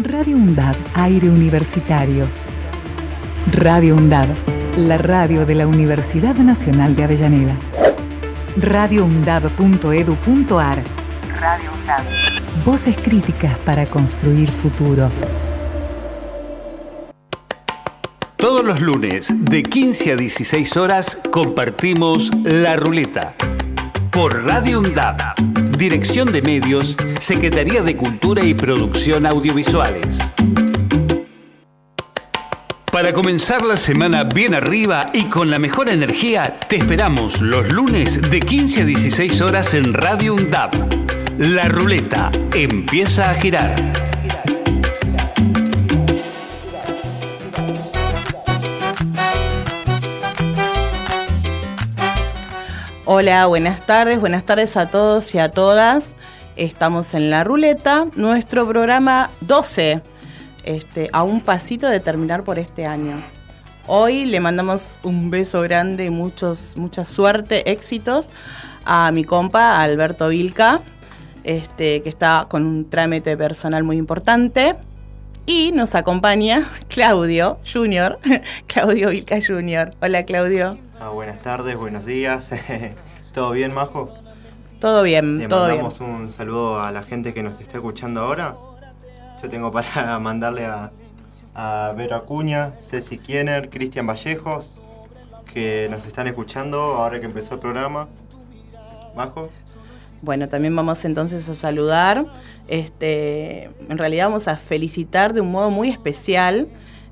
Radio UNDAD, aire universitario. Radio UNDAD, la radio de la Universidad Nacional de Avellaneda. radioundad.edu.ar Radio UNDAD. Voces críticas para construir futuro. Todos los lunes, de 15 a 16 horas, compartimos La Ruleta. Por Radio UNDAD. Dirección de Medios, Secretaría de Cultura y Producción Audiovisuales. Para comenzar la semana bien arriba y con la mejor energía, te esperamos los lunes de 15 a 16 horas en Radio UNDAP. La ruleta empieza a girar. Hola, buenas tardes, buenas tardes a todos y a todas. Estamos en La Ruleta, nuestro programa 12, este, a un pasito de terminar por este año. Hoy le mandamos un beso grande y muchos, mucha suerte, éxitos a mi compa Alberto Vilca, este, que está con un trámite personal muy importante. Y nos acompaña Claudio Junior, Claudio Vilca Junior. Hola Claudio. Ah, buenas tardes, buenos días. ¿Todo bien, Majo? Todo bien, Le todo bien. mandamos un saludo a la gente que nos está escuchando ahora. Yo tengo para mandarle a, a Vero Acuña, Ceci Kiener, Cristian Vallejos, que nos están escuchando ahora que empezó el programa. Majo. Bueno, también vamos entonces a saludar. Este, en realidad vamos a felicitar de un modo muy especial,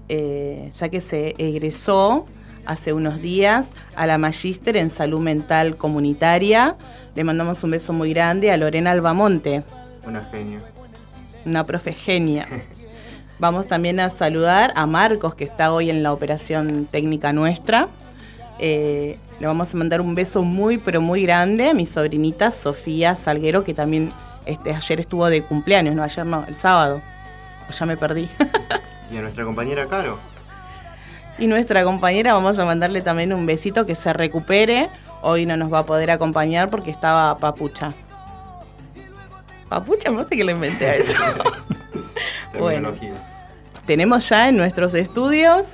eh, ya que se egresó hace unos días a la Magíster en Salud Mental Comunitaria. Le mandamos un beso muy grande a Lorena Albamonte, Una genia. una profe genia. Vamos también a saludar a Marcos, que está hoy en la operación técnica nuestra. Eh, le vamos a mandar un beso muy, pero muy grande a mi sobrinita Sofía Salguero, que también este, ayer estuvo de cumpleaños, no, ayer no, el sábado. O ya me perdí. Y a nuestra compañera Caro. Y nuestra compañera, vamos a mandarle también un besito que se recupere. Hoy no nos va a poder acompañar porque estaba papucha. Papucha, no sé qué le inventé a eso. Bueno. Tenemos ya en nuestros estudios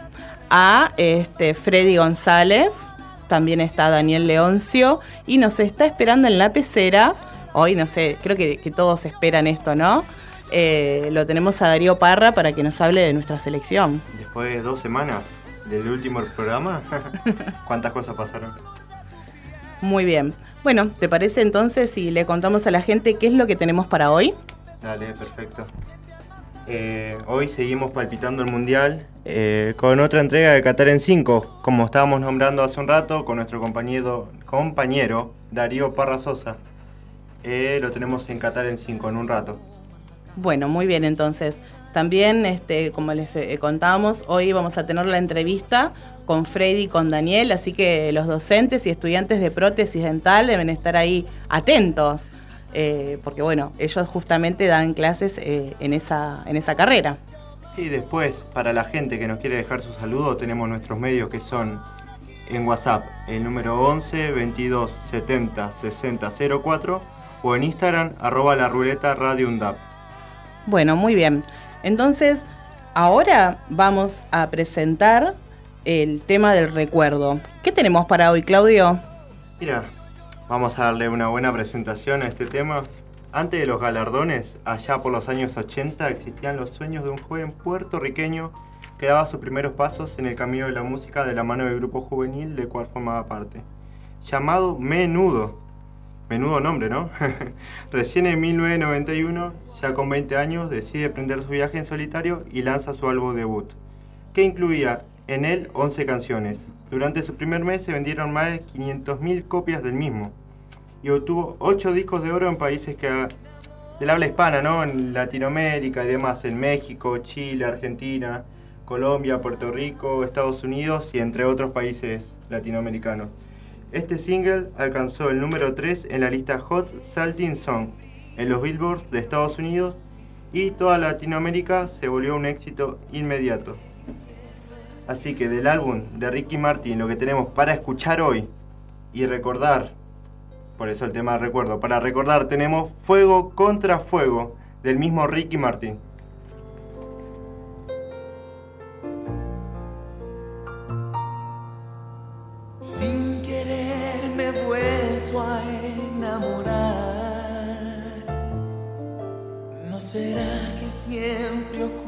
a este, Freddy González, también está Daniel Leoncio y nos está esperando en la pecera. Hoy, no sé, creo que, que todos esperan esto, ¿no? Eh, lo tenemos a Darío Parra para que nos hable de nuestra selección. Después de dos semanas del último programa, ¿cuántas cosas pasaron? Muy bien. Bueno, ¿te parece entonces si le contamos a la gente qué es lo que tenemos para hoy? Dale, perfecto. Eh, hoy seguimos palpitando el Mundial eh, con otra entrega de Qatar en 5, como estábamos nombrando hace un rato, con nuestro compañero, compañero Darío Parra Sosa. Eh, lo tenemos en Qatar en 5 en un rato. Bueno, muy bien entonces. También, este, como les eh, contábamos, hoy vamos a tener la entrevista con Freddy y con Daniel, así que los docentes y estudiantes de prótesis dental deben estar ahí atentos, eh, porque bueno, ellos justamente dan clases eh, en, esa, en esa carrera. Y después, para la gente que nos quiere dejar su saludo, tenemos nuestros medios que son en WhatsApp el número 11 22 70 60 04 o en Instagram arroba la ruleta radio UNDAP. Bueno, muy bien. Entonces, ahora vamos a presentar el tema del recuerdo. ¿Qué tenemos para hoy, Claudio? Mira, vamos a darle una buena presentación a este tema. Antes de los galardones, allá por los años 80, existían los sueños de un joven puertorriqueño que daba sus primeros pasos en el camino de la música de la mano del grupo juvenil del cual formaba parte, llamado Menudo. Menudo nombre, ¿no? Recién en 1991, ya con 20 años, decide emprender su viaje en solitario y lanza su álbum debut, que incluía en él 11 canciones. Durante su primer mes se vendieron más de 500.000 copias del mismo y obtuvo 8 discos de oro en países que del habla hispana, ¿no? En Latinoamérica y demás, en México, Chile, Argentina, Colombia, Puerto Rico, Estados Unidos y entre otros países latinoamericanos. Este single alcanzó el número 3 en la lista Hot Salting Song en los Billboards de Estados Unidos y toda Latinoamérica se volvió un éxito inmediato. Así que del álbum de Ricky Martin lo que tenemos para escuchar hoy y recordar, por eso el tema de recuerdo, para recordar tenemos Fuego contra Fuego del mismo Ricky Martin. Será que siempre ocurre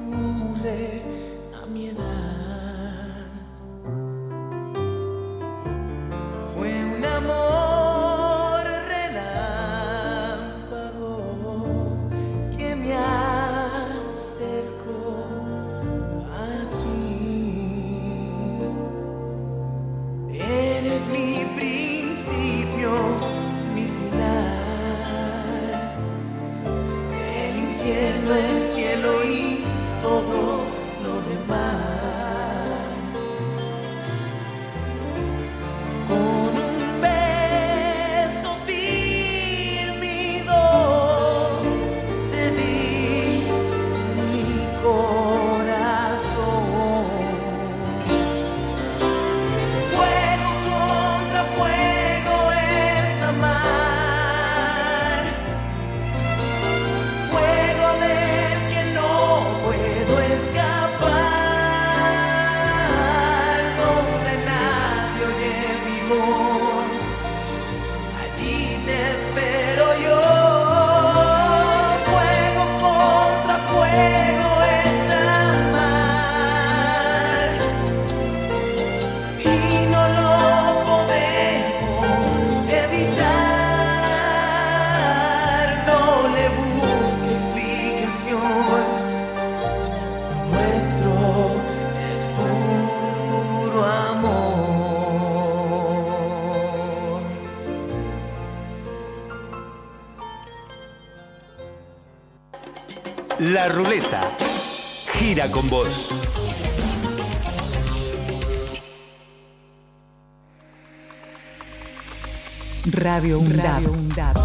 Radio UNDAB.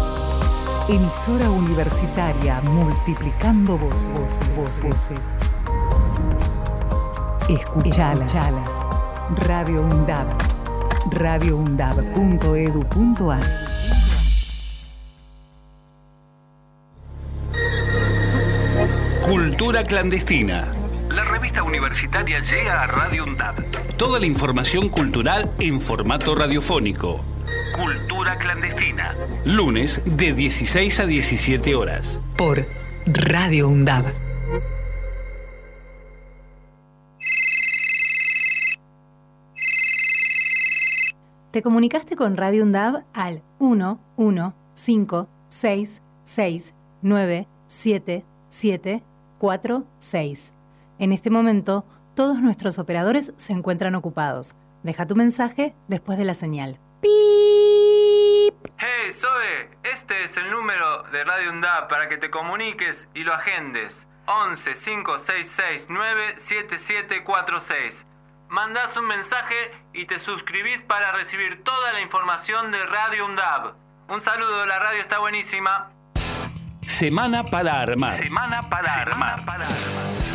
Emisora universitaria multiplicando voces. voces, voces. Escuchalas. Radio UNDAB. radioundab.edu.ar Cultura clandestina. La revista universitaria llega a Radio UNDAB. Toda la información cultural en formato radiofónico. Cultura clandestina. Lunes de 16 a 17 horas. Por Radio UNDAB. Te comunicaste con Radio UNDAB al 1 1 5 6 6 9 7 7 4 6. En este momento, todos nuestros operadores se encuentran ocupados. Deja tu mensaje después de la señal. ¡Pip! Hey Zoe, este es el número de Radio UNDAP para que te comuniques y lo agendes. 11 5669 7746. Mandás un mensaje y te suscribís para recibir toda la información de Radio UNDAB. Un saludo, la radio está buenísima. Semana para armar. Semana para armar.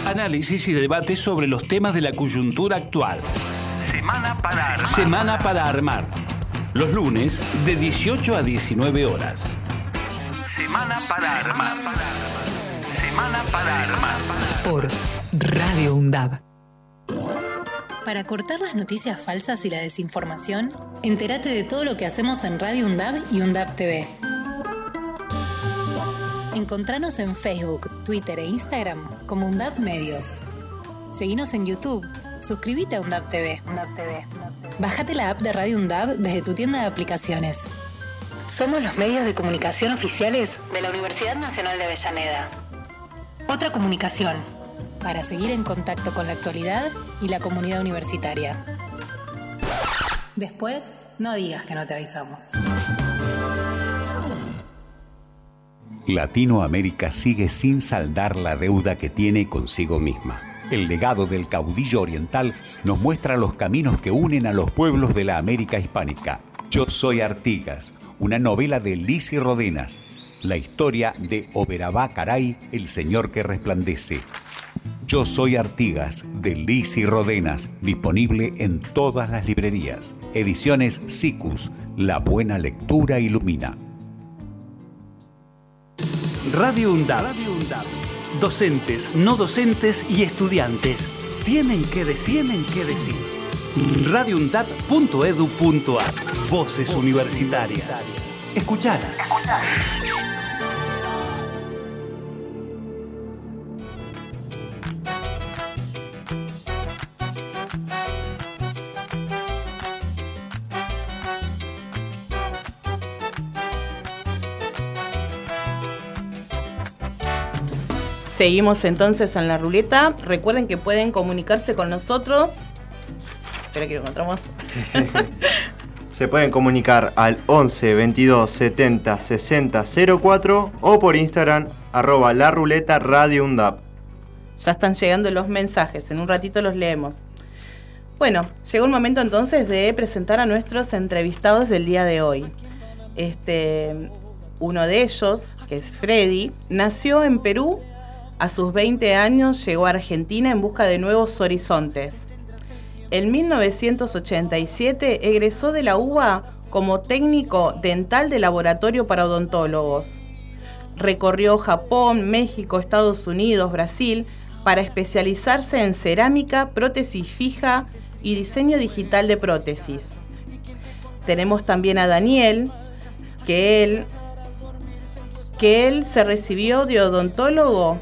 Análisis y debate sobre los temas de la coyuntura actual. Semana para armar. Semana para armar. Los lunes de 18 a 19 horas. Semana para armar. Semana para armar. Por Radio UNDAB. Para cortar las noticias falsas y la desinformación, entérate de todo lo que hacemos en Radio UNDAB y UNDAB TV. Encontranos en Facebook, Twitter e Instagram como UNDAB Medios. Seguinos en YouTube. Suscríbete a UNDAB TV. Bájate la app de Radio UNDAB desde tu tienda de aplicaciones. Somos los medios de comunicación oficiales de la Universidad Nacional de Avellaneda. Otra comunicación para seguir en contacto con la actualidad y la comunidad universitaria. Después, no digas que no te avisamos. Latinoamérica sigue sin saldar la deuda que tiene consigo misma. El legado del caudillo oriental nos muestra los caminos que unen a los pueblos de la América hispánica. Yo soy Artigas, una novela de Lisi Rodenas, la historia de Oberabá Caray, el señor que resplandece. Yo soy Artigas, de Lisi Rodenas, disponible en todas las librerías. Ediciones SICUS, la buena lectura ilumina. Radio UNDAB. Docentes, no docentes y estudiantes tienen que decir, tienen que decir. radioundab.edu.ar Voces universitarias. Escuchalas. Seguimos entonces en la ruleta. Recuerden que pueden comunicarse con nosotros. Espera que lo encontramos. Se pueden comunicar al 11 22 70 60 04 o por Instagram arroba la ruleta radio undap. Ya están llegando los mensajes, en un ratito los leemos. Bueno, llegó el momento entonces de presentar a nuestros entrevistados del día de hoy. Este, uno de ellos, que es Freddy, nació en Perú. A sus 20 años llegó a Argentina en busca de nuevos horizontes. En 1987 egresó de la UBA como técnico dental de laboratorio para odontólogos. Recorrió Japón, México, Estados Unidos, Brasil para especializarse en cerámica, prótesis fija y diseño digital de prótesis. Tenemos también a Daniel, que él, que él se recibió de odontólogo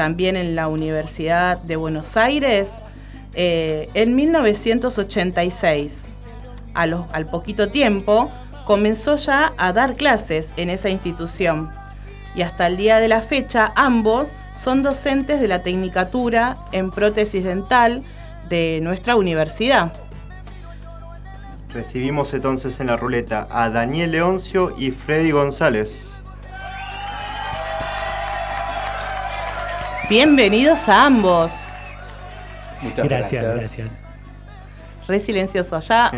también en la Universidad de Buenos Aires eh, en 1986. al poquito tiempo comenzó ya a dar clases en esa institución y hasta el día de la fecha ambos son docentes de la Tecnicatura en Prótesis Dental de nuestra universidad. Recibimos entonces en la ruleta a Daniel Leoncio y Freddy González. Bienvenidos a ambos. Muchas gracias. Gracias, Re silencioso. Ya,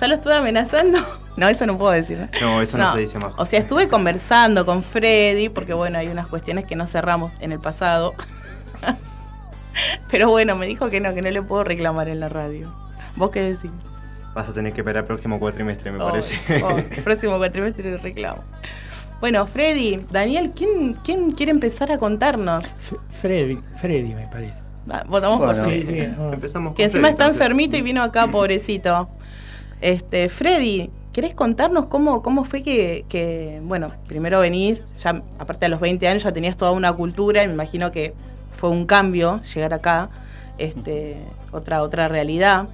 ya lo estuve amenazando. No, eso no puedo decir. No, eso no, se dice más. O sea, estuve conversando con Freddy, porque bueno, hay unas cuestiones que no cerramos en el pasado. Pero bueno, me dijo que no, que no le puedo reclamar en la radio. ¿Vos qué decís? Vas a tener que esperar el próximo cuatrimestre, me parece. el próximo cuatrimestre reclamo. Bueno, Freddy, Daniel, ¿quién, ¿quién quiere empezar a contarnos? Freddy, Freddy me parece. votamos por sí. Empezamos que encima está enfermito y vino acá, pobrecito. Este, Freddy, ¿querés contarnos cómo, cómo fue que, bueno, primero venís, ya aparte de los 20 años ya tenías toda una cultura, me imagino que fue un cambio llegar acá, este, otra, otra realidad.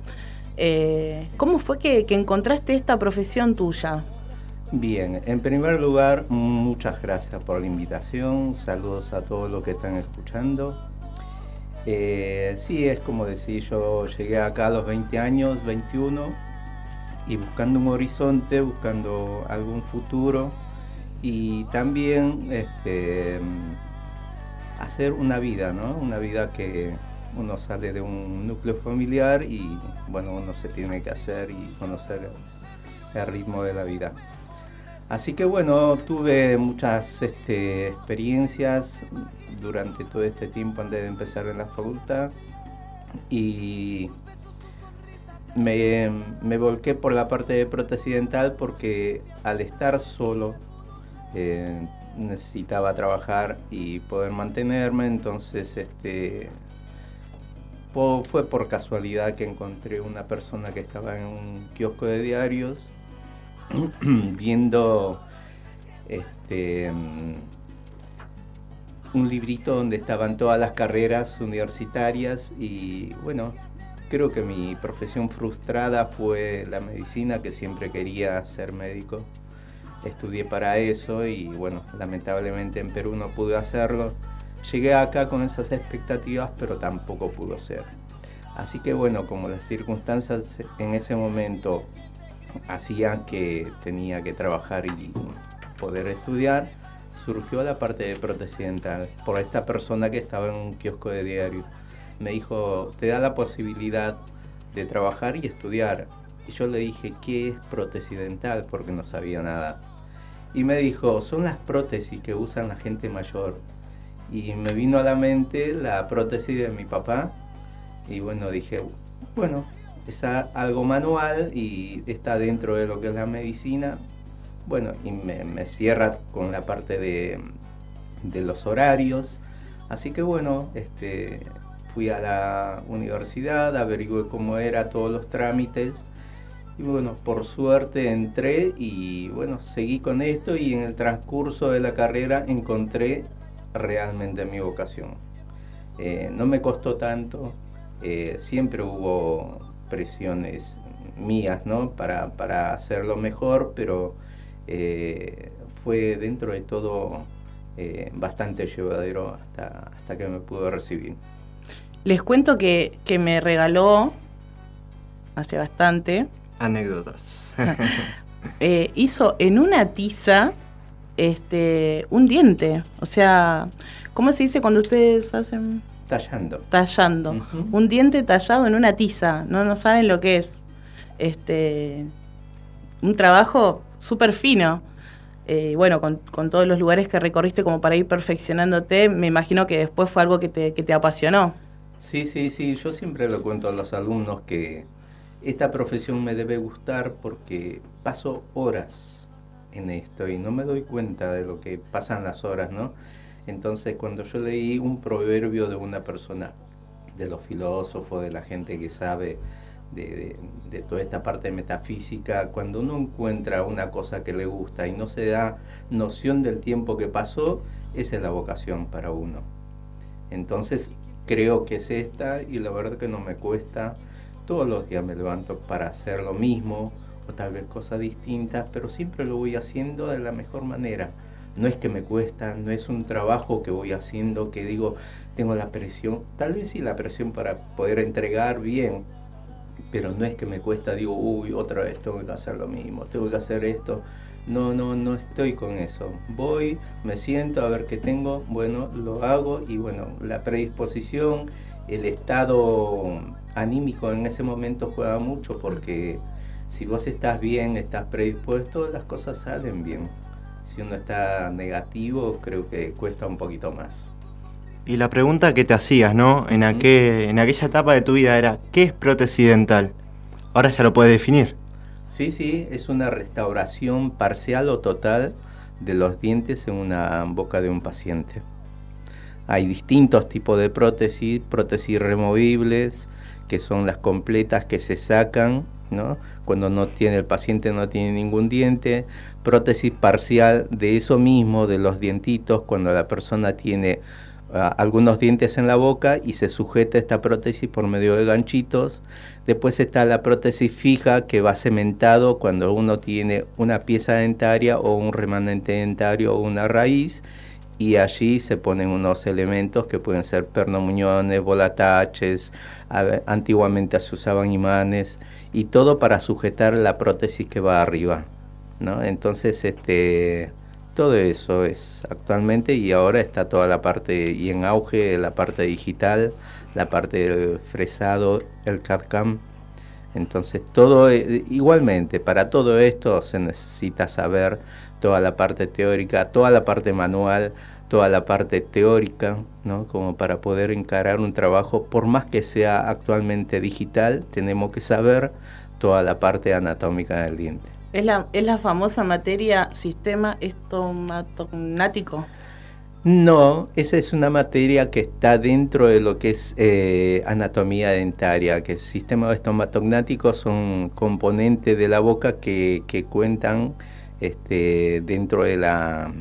Eh, ¿Cómo fue que, encontraste esta profesión tuya? Bien, en primer lugar, muchas gracias por la invitación, saludos a todos los que están escuchando. Eh, sí, es como decir, yo llegué acá a los 20 años, 21, y buscando un horizonte, buscando algún futuro y también este, hacer una vida, ¿no? Una vida que uno sale de un núcleo familiar y bueno, uno se tiene que hacer y conocer el ritmo de la vida. Así que bueno, tuve muchas este, experiencias durante todo este tiempo antes de empezar en la facultad y me, volqué por la parte de prótesis dental porque al estar solo eh, necesitaba trabajar y poder mantenerme, entonces este, fue por casualidad que encontré una persona que estaba en un kiosco de diarios viendo este, un librito donde estaban todas las carreras universitarias y bueno, creo que mi profesión frustrada fue la medicina, que siempre quería ser médico. Estudié para eso y bueno, lamentablemente en Perú no pude hacerlo. Llegué acá con esas expectativas, pero tampoco pudo ser. Así que bueno, como las circunstancias en ese momento hacían que tenía que trabajar y poder estudiar, surgió la parte de prótesis dental por esta persona que estaba en un kiosco de diario. Me dijo, te da la posibilidad de trabajar y estudiar. Y yo le dije, ¿qué es prótesis dental? Porque no sabía nada. Y me dijo, son las prótesis que usan la gente mayor y me vino a la mente la prótesis de mi papá y bueno, dije, bueno, es algo manual y está dentro de lo que es la medicina. Bueno, y me, cierra con la parte de, de, los horarios. Así que bueno, este, fui a la universidad, averigué cómo era todos los trámites. Y bueno, por suerte entré y bueno, seguí con esto y en el transcurso de la carrera encontré realmente mi vocación. Eh, no me costó tanto, eh, siempre hubo presiones mías ¿no? para, para hacerlo mejor, pero eh, fue dentro de todo eh, bastante llevadero hasta, hasta que me pude recibir. Les cuento que, que me regaló hace bastante. Anécdotas. eh, hizo en una tiza este, un diente. O sea, ¿cómo se dice cuando ustedes hacen? Tallando. Tallando. Un diente tallado en una tiza. No, no saben lo que es. Este, un trabajo súper fino. Eh, bueno, con, con, todos los lugares que recorriste como para ir perfeccionándote, me imagino que después fue algo que te, que te apasionó. Sí, sí, sí. Yo siempre lo cuento a los alumnos que esta profesión me debe gustar porque paso horas en esto y no me doy cuenta de lo que pasan las horas, ¿no? Entonces, cuando yo leí un proverbio de una persona, de los filósofos, de la gente que sabe de, toda esta parte metafísica, cuando uno encuentra una cosa que le gusta y no se da noción del tiempo que pasó, esa es la vocación para uno. Entonces, creo que es esta y la verdad que no me cuesta. Todos los días me levanto para hacer lo mismo o tal vez cosas distintas, pero siempre lo voy haciendo de la mejor manera no es que me cuesta, no es un trabajo que voy haciendo que digo, tengo la presión, tal vez sí la presión para poder entregar bien, pero no es que me cuesta, digo, uy, otra vez tengo que hacer lo mismo, tengo que hacer esto. No, no, no estoy con eso. Voy, me siento a ver qué tengo, bueno, lo hago y bueno, la predisposición, el estado anímico en ese momento juega mucho porque si vos estás bien, estás predispuesto, las cosas salen bien si uno está negativo, creo que cuesta un poquito más. Y la pregunta que te hacías, ¿no? En, en aquella etapa de tu vida era, ¿qué es prótesis dental? Ahora ya lo puedes definir. Sí, sí, es una restauración parcial o total de los dientes en una boca de un paciente. Hay distintos tipos de prótesis, prótesis removibles, que son las completas que se sacan, ¿no? Cuando no tiene el paciente no tiene ningún diente, prótesis parcial de eso mismo, de los dientitos, cuando la persona tiene ah, algunos dientes en la boca y se sujeta esta prótesis por medio de ganchitos. Después está la prótesis fija que va cementado cuando uno tiene una pieza dentaria o un remanente dentario o una raíz y allí se ponen unos elementos que pueden ser pernomuñones, volataches, antiguamente se usaban imanes y todo para sujetar la prótesis que va arriba. ¿no? Entonces, este, todo eso es actualmente y ahora está toda la parte y en auge la parte digital, la parte del fresado, el CAD-CAM. Entonces, todo e, igualmente, para todo esto se necesita saber toda la parte teórica, toda la parte manual, toda la parte teórica, ¿no? Como para poder encarar un trabajo, por más que sea actualmente digital, tenemos que saber toda la parte anatómica del diente. ¿Es la, es la famosa materia sistema estomatognático? No, esa es una materia que está dentro de lo que es eh, anatomía dentaria, que el sistema estomatognático son componentes de la boca que, que cuentan este, dentro de la,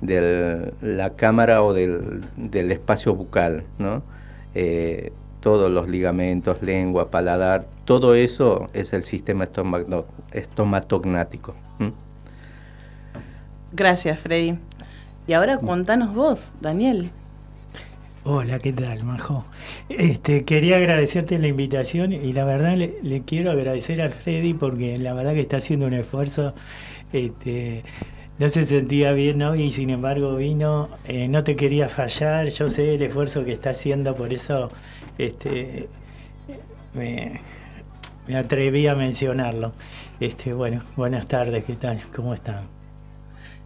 de la cámara o del, del espacio bucal, ¿no? Eh, todos los ligamentos, lengua, paladar, todo eso es el sistema estomatognático. Gracias, Freddy. Y ahora contanos vos, Daniel. Hola, ¿qué tal, Majo? Este, quería agradecerte la invitación y la verdad le, le, quiero agradecer a Freddy porque la verdad que está haciendo un esfuerzo. Este, no se sentía bien hoy y sin embargo vino. Eh, no te quería fallar, yo sé el esfuerzo que está haciendo, por eso este, me, atreví a mencionarlo. Este, bueno, buenas tardes, ¿qué tal? ¿Cómo están?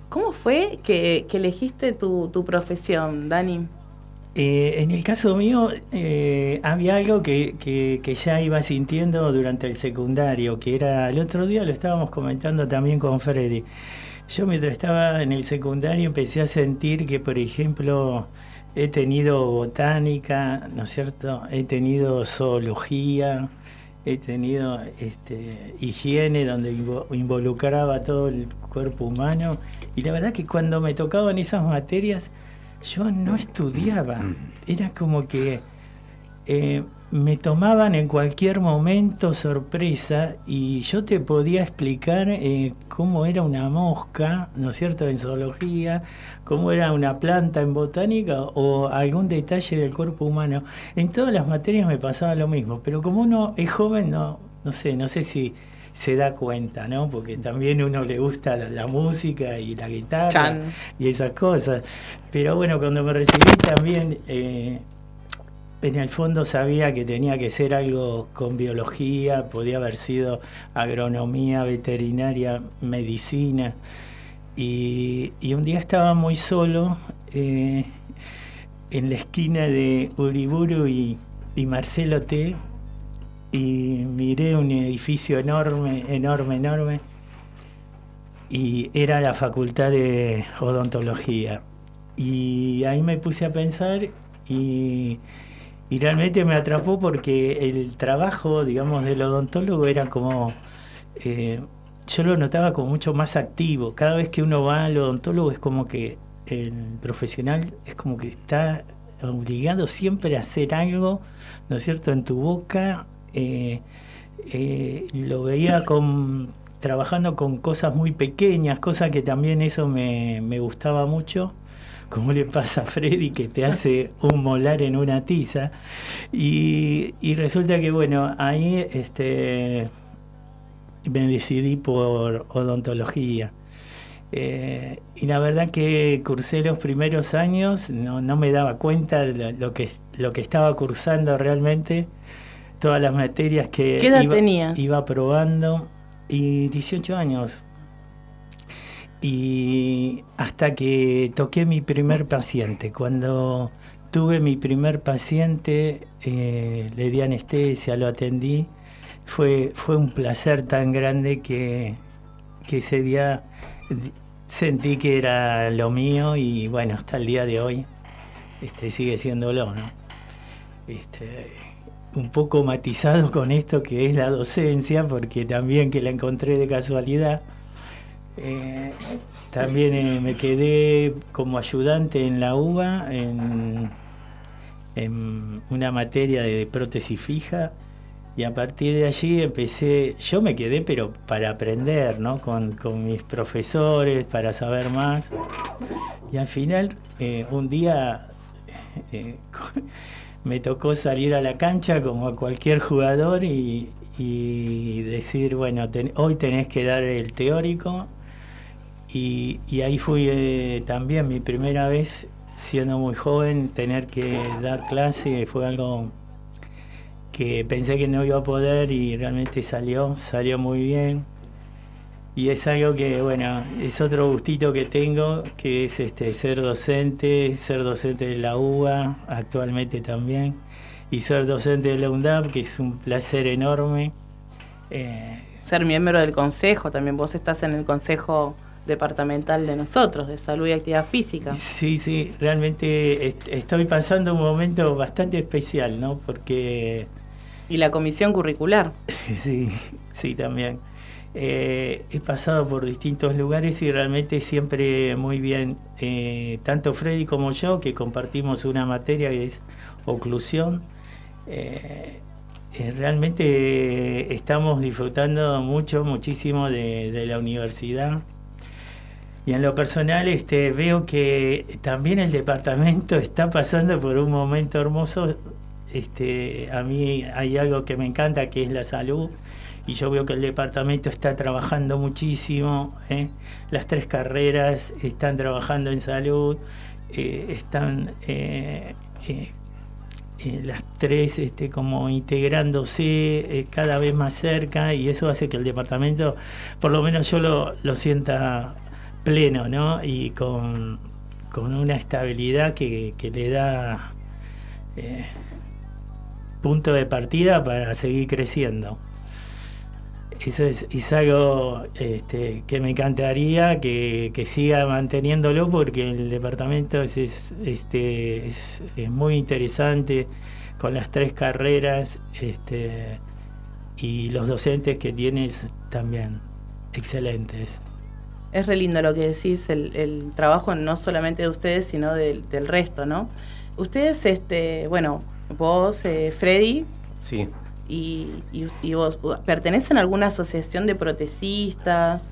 ¿Cómo fue que, elegiste tu, profesión, Dani? Eh, en el caso mío, eh, había algo que, que, ya iba sintiendo durante el secundario, que era, el otro día lo estábamos comentando también con Freddy. Yo mientras estaba en el secundario empecé a sentir que, por ejemplo, he tenido botánica, ¿no es cierto? He tenido zoología, he tenido este, higiene donde involucraba todo el cuerpo humano. Y la verdad que cuando me tocaban esas materias yo no estudiaba, era como que eh, me tomaban en cualquier momento sorpresa y yo te podía explicar eh, cómo era una mosca, ¿no es cierto?, en zoología, cómo era una planta en botánica o algún detalle del cuerpo humano. En todas las materias me pasaba lo mismo, pero como uno es joven, no, no sé, no sé si se da cuenta, ¿no? Porque también uno le gusta la, la música y la guitarra Chan. y esas cosas. Pero bueno, cuando me recibí también, eh, en el fondo sabía que tenía que ser algo con biología, podía haber sido agronomía, veterinaria, medicina. Y, un día estaba muy solo eh, en la esquina de Uriburu y, y Marcelo T. Y miré un edificio enorme, enorme, enorme. Y era la facultad de odontología. Y ahí me puse a pensar y, y realmente me atrapó porque el trabajo, digamos, del odontólogo era como... eh, yo lo notaba como mucho más activo. Cada vez que uno va al odontólogo es como que el profesional es como que está obligado siempre a hacer algo, ¿no es cierto?, en tu boca. Eh, eh, lo veía con, trabajando con cosas muy pequeñas, cosas que también eso me, me gustaba mucho como le pasa a Freddy que te hace un molar en una tiza. Y, y resulta que bueno ahí este me decidí por odontología. Eh, y la verdad que cursé los primeros años no, no me daba cuenta de lo, lo que lo que estaba cursando realmente todas las materias que ¿Qué edad iba, tenías? iba probando. Y 18 años y hasta que toqué mi primer paciente. Cuando tuve mi primer paciente, eh, le di anestesia, lo atendí. Fue, fue un placer tan grande que, que ese día sentí que era lo mío y bueno, hasta el día de hoy este, sigue siéndolo, ¿no? Este, un poco matizado con esto que es la docencia, porque también que la encontré de casualidad. Eh, también eh, me quedé como ayudante en la UBA en, en una materia de prótesis fija y a partir de allí empecé, yo me quedé pero para aprender, ¿no? Con, con mis profesores, para saber más. Y al final, eh, un día eh, me tocó salir a la cancha como a cualquier jugador y, y decir, bueno, hoy tenés que dar el teórico. Y, ahí fui eh, también mi primera vez, siendo muy joven, tener que dar clase, fue algo que pensé que no iba a poder y realmente salió, salió muy bien. Y es algo que, bueno, es otro gustito que tengo, que es este ser docente, ser docente de la UBA actualmente también, y ser docente de la UNDAP, que es un placer enorme. Eh, Ser miembro del consejo, también vos estás en el consejo departamental de nosotros, de salud y actividad física. Sí, sí, realmente est- estoy pasando un momento bastante especial, ¿no? Porque Y la comisión curricular. Sí, sí, también. Eh, he pasado por distintos lugares y realmente siempre muy bien, eh, tanto Freddy como yo, que compartimos una materia que es oclusión, eh, realmente estamos disfrutando mucho, muchísimo de, de la universidad. Y en lo personal este, veo que también el departamento está pasando por un momento hermoso. Este, a mí hay algo que me encanta que es la salud y yo veo que el departamento está trabajando muchísimo. ¿eh? Las tres carreras están trabajando en salud, eh, están eh, eh, las tres este, como integrándose cada vez más cerca y eso hace que el departamento, por lo menos yo lo, lo sienta pleno, ¿no? Y con, con una estabilidad que, que le da eh, punto de partida para seguir creciendo. Eso es, es algo este, que me encantaría que, que siga manteniéndolo porque el departamento es, es, este, es, es muy interesante con las tres carreras este, y los docentes que tienes también excelentes. Es re lindo lo que decís, el, el trabajo no solamente de ustedes, sino del, del resto, ¿no? Ustedes, este, bueno, vos, eh, Freddy, Sí. Y, y- y vos, ¿pertenecen a alguna asociación de protesistas?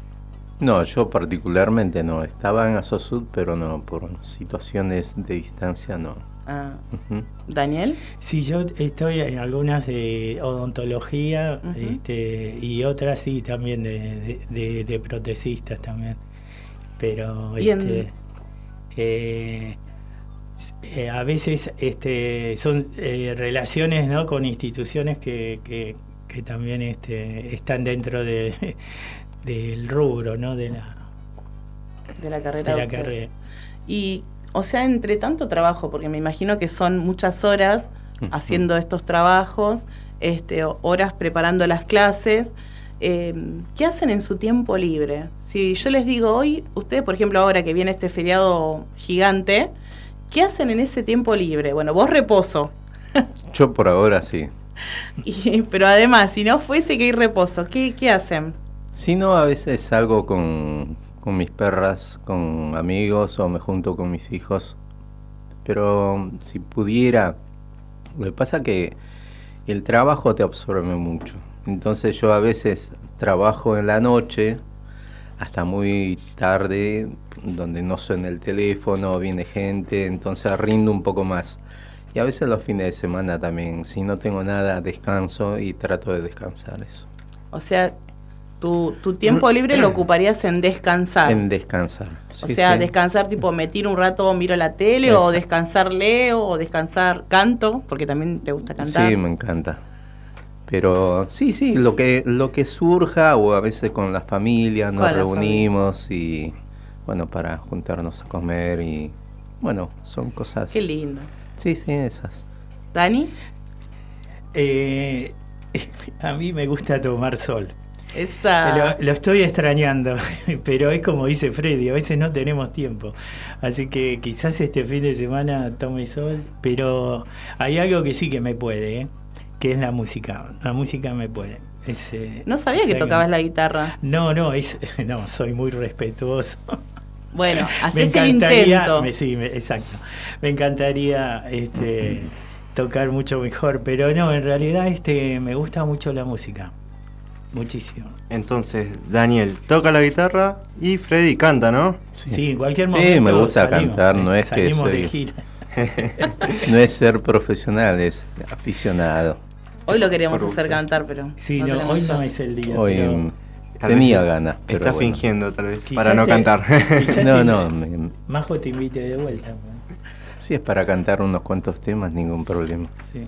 No, yo particularmente no. Estaba en Asosud, pero no, por situaciones de distancia no. Ah. ¿Daniel? Sí, yo estoy en algunas de odontología este, y otras sí también de, de, de- de protesistas también. Pero Y en- este, eh, eh, a veces este, son eh, relaciones ¿no? con instituciones que, que, que también este, están dentro de, del rubro ¿no? de la, De la carrera. de la carrera. Y, o sea, entre tanto trabajo, porque me imagino que son muchas horas haciendo estos trabajos, este, horas preparando las clases. eh, ¿Qué hacen en su tiempo libre? Si yo les digo hoy, ustedes, por ejemplo, ahora que viene este feriado gigante, ¿qué hacen en ese tiempo libre? Bueno, vos reposo, Yo por ahora sí. y- pero además, si no fuese que hay reposo, ¿qué, qué hacen? Si no, a veces salgo con, con mis perras, con amigos o me junto con mis hijos. Pero si pudiera, lo que pasa que el trabajo te absorbe mucho. Entonces yo a veces trabajo en la noche hasta muy tarde, donde no suena el teléfono, viene gente, entonces rindo un poco más. Y a veces los fines de semana también, si no tengo nada, descanso y trato de descansar eso. O sea, tu, tu tiempo libre lo ocuparías en descansar. En descansar. O sea, sí. descansar tipo me tiro un rato, miro la tele, o descansar leo, o descansar canto, porque también te gusta cantar. Sí, me encanta. Pero sí, sí, lo que lo que surja o a veces con la familia nos reunimos y bueno, para juntarnos a comer y bueno, son cosas. Qué lindo. Sí, sí, esas. Dani, Eh, a mí me gusta tomar sol. Esa. Lo, lo estoy extrañando, pero es como dice Freddy, a veces no tenemos tiempo. Así que quizás este fin de semana tome sol, pero hay algo que sí que me puede, ¿eh? que es la música. La música me puede. Es, eh, No sabía que tocabas la guitarra. No, no, es, no, soy muy respetuoso. Bueno, haces el intento. me- sí, me- exacto. Me encantaría este, tocar mucho mejor, pero no, en realidad este, me gusta mucho la música. Muchísimo. Entonces, Daniel toca la guitarra y Freddy canta, ¿no? Sí, en cualquier Sí, momento. me gusta salimos, cantar, no es que salimos de soy- gira. No es ser profesional, es aficionado. Hoy lo queríamos Por hacer gusto. cantar, pero. Sí, no, hoy no es el día. Hoy pero tenía ganas, pero Está bueno. fingiendo, tal vez, quizás para no te- cantar. No, no, me- Majo te invite de vuelta. si es para cantar unos cuantos temas, ningún problema. Sí.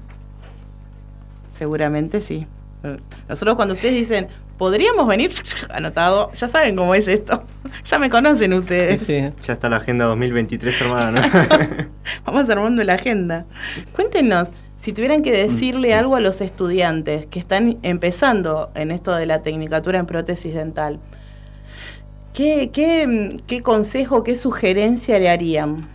Seguramente sí. Nosotros cuando ustedes dicen, podríamos venir, anotado, ya saben cómo es esto. Ya me conocen Sí, ustedes. sí. ya está la agenda 2023 armada, ¿no? Vamos armando la agenda. Cuéntenos, si tuvieran que decirle algo a los estudiantes que están empezando en esto de la tecnicatura en prótesis dental, ¿qué, qué, qué consejo, qué sugerencia le harían?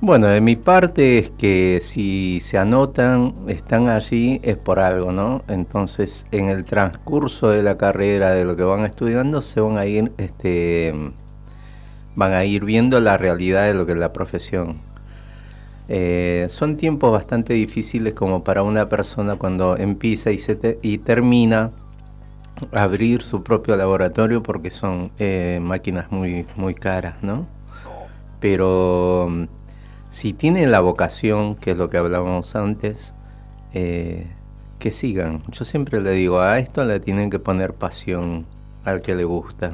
Bueno, de mi parte es que si se anotan, están allí, es por algo, ¿no? Entonces, en el transcurso de la carrera, de lo que van estudiando, se van a ir, este, van a ir viendo la realidad de lo que es la profesión. Eh, son tiempos bastante difíciles como para una persona cuando empieza y, se te- y termina abrir su propio laboratorio porque son eh, máquinas muy, muy caras, ¿no? Pero si tienen la vocación, que es lo que hablábamos antes, eh, que sigan. Yo siempre le digo, a esto le tienen que poner pasión al que le gusta.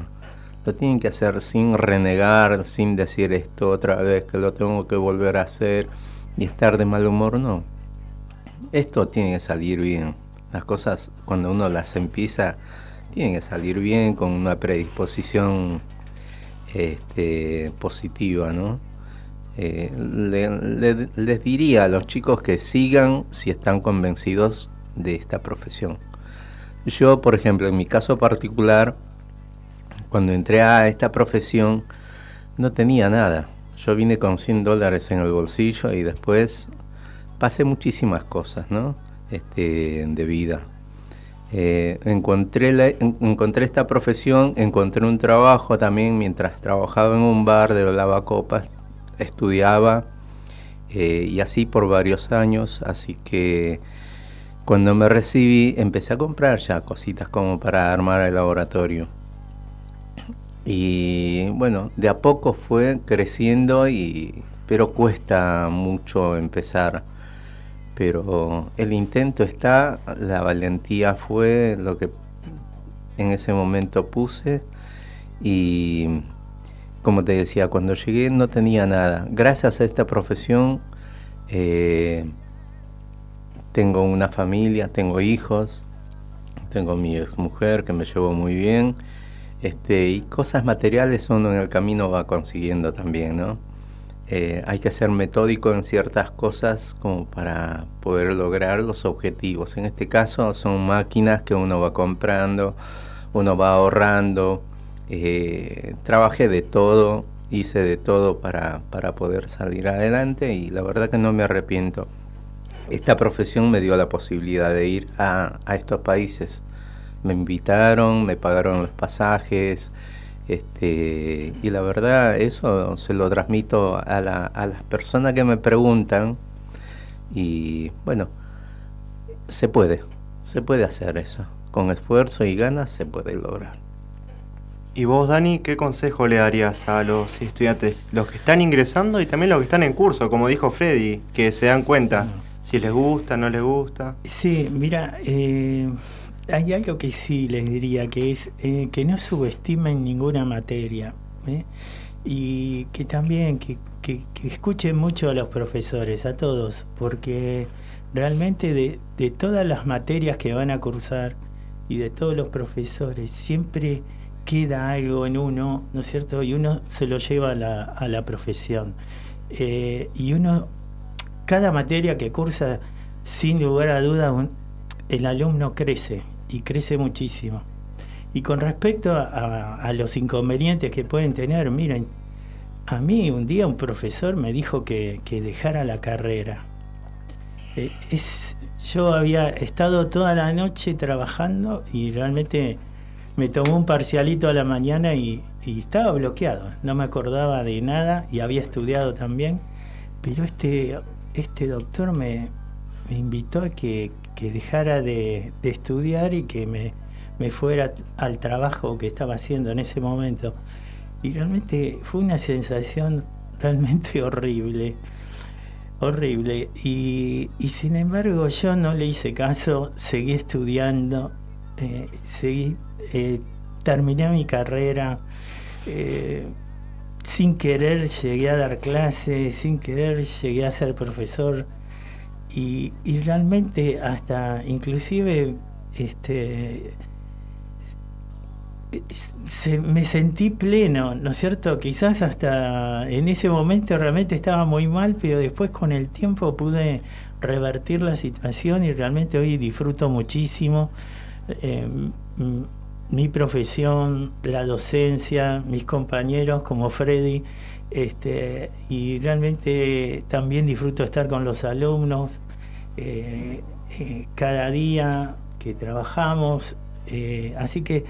Lo tienen que hacer sin renegar, sin decir esto otra vez, que lo tengo que volver a hacer y estar de mal humor, no. Esto tiene que salir bien. Las cosas, cuando uno las empieza, tienen que salir bien, con una predisposición este, positiva, ¿no? Eh, le- le- les diría a los chicos que sigan si están convencidos de esta profesión. Yo, por ejemplo, en mi caso particular, cuando entré a esta profesión, no tenía nada. Yo vine con 100 dólares en el bolsillo y después pasé muchísimas cosas, ¿no? Este, de vida. Eh, encontré, encontré esta profesión, encontré un trabajo también mientras trabajaba en un bar de lavacopas, estudiaba eh, y así por varios años, así que Cuando me recibí empecé a comprar ya cositas como para armar el laboratorio. Y bueno, de a poco fue creciendo y pero cuesta mucho empezar. Pero el intento está, la valentía fue lo que en ese momento puse y como te decía, cuando llegué no tenía nada. Gracias a esta profesión eh, tengo una familia, tengo hijos, tengo mi ex mujer que me llevó muy bien. Este, y cosas materiales uno en el camino va consiguiendo también, ¿no? Eh, hay que ser metódico en ciertas cosas como para poder lograr los objetivos. En este caso son máquinas que uno va comprando, uno va ahorrando. Eh, trabajé de todo, hice de todo para, para poder salir adelante y la verdad que no me arrepiento. Esta profesión me dio la posibilidad de ir a, a estos países. Me invitaron, me pagaron los pasajes, este, y la verdad, eso se lo transmito a, la, a las personas que me preguntan. Y bueno, se puede, se puede hacer eso. Con esfuerzo y ganas se puede lograr. ¿Y vos, Dani, qué consejo le darías a los estudiantes, los que están ingresando y también los que están en curso, como dijo Freddy, que se dan cuenta si les gusta, no les gusta? Sí, mira, eh, hay algo que sí les diría, que es eh, que no subestimen ninguna materia. ¿eh? Y que también que, que, que, escuchen mucho a los profesores, a todos, porque realmente de, de, todas las materias que van a cursar y de todos los profesores, siempre queda algo en uno, ¿no es cierto? Y uno se lo lleva a la, a la profesión. Eh, y uno, cada materia que cursa, sin lugar a duda, un, el alumno crece y crece muchísimo. Y con respecto a, los inconvenientes que pueden tener, miren, a mí un día un profesor me dijo que, que dejara la carrera. Eh, es, yo había estado toda la noche trabajando y realmente me tomó un parcialito a la mañana y, estaba bloqueado. No me acordaba de nada y había estudiado también. Pero este, este doctor me, invitó a que, dejara de, de, estudiar y que me, fuera al trabajo que estaba haciendo en ese momento. Y realmente fue una sensación realmente horrible, horrible. Y, y sin embargo yo no le hice caso, seguí estudiando, eh, seguí, eh, terminé mi carrera. Eh, sin querer llegué a dar clases, sin querer llegué a ser profesor y, realmente hasta inclusive este se, me sentí pleno, ¿no es cierto? Quizás hasta en ese momento realmente estaba muy mal, pero después con el tiempo pude revertir la situación y realmente hoy disfruto muchísimo eh, mi profesión, la docencia, mis compañeros como Freddy, este, y realmente también disfruto estar con los alumnos eh, eh, cada día que trabajamos, eh, así que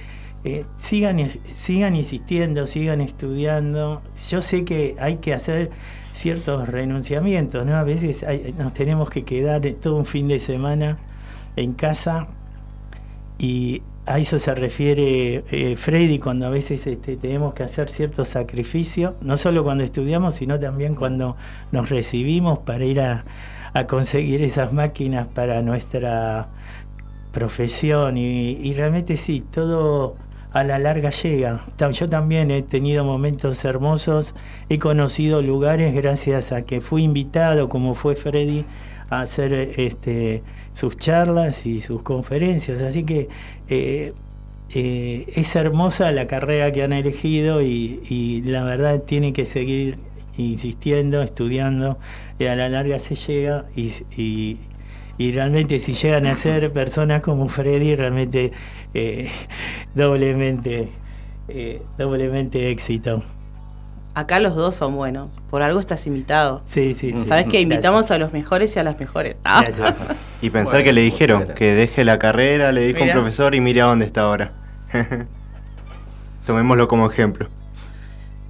sigan, sigan insistiendo, sigan estudiando. Yo sé que hay que hacer ciertos renunciamientos, ¿no? A veces nos tenemos que quedar todo un fin de semana en casa y a eso se refiere eh, Freddy cuando a veces este, tenemos que hacer ciertos sacrificios, no solo cuando estudiamos, sino también cuando nos recibimos para ir a, a conseguir esas máquinas para nuestra profesión y, realmente sí, todo a la larga llega. Yo también he tenido momentos hermosos, he conocido lugares gracias a que fui invitado, como fue Freddy, a hacer este, sus charlas y sus conferencias. Así que eh, eh, es hermosa la carrera que han elegido y, la verdad tiene que seguir insistiendo, estudiando, y a la larga se llega y, realmente si llegan a ser personas como Freddy, realmente eh, doblemente, doblemente éxito. Acá los dos son buenos, por algo estás invitado. Sí, sí, sí. Sabes que invitamos Gracias. a los mejores y a las mejores. Ah. Y pensar bueno, que le dijeron que deje la carrera, le dijo mira. un profesor y mire a dónde está ahora. Tomémoslo como ejemplo.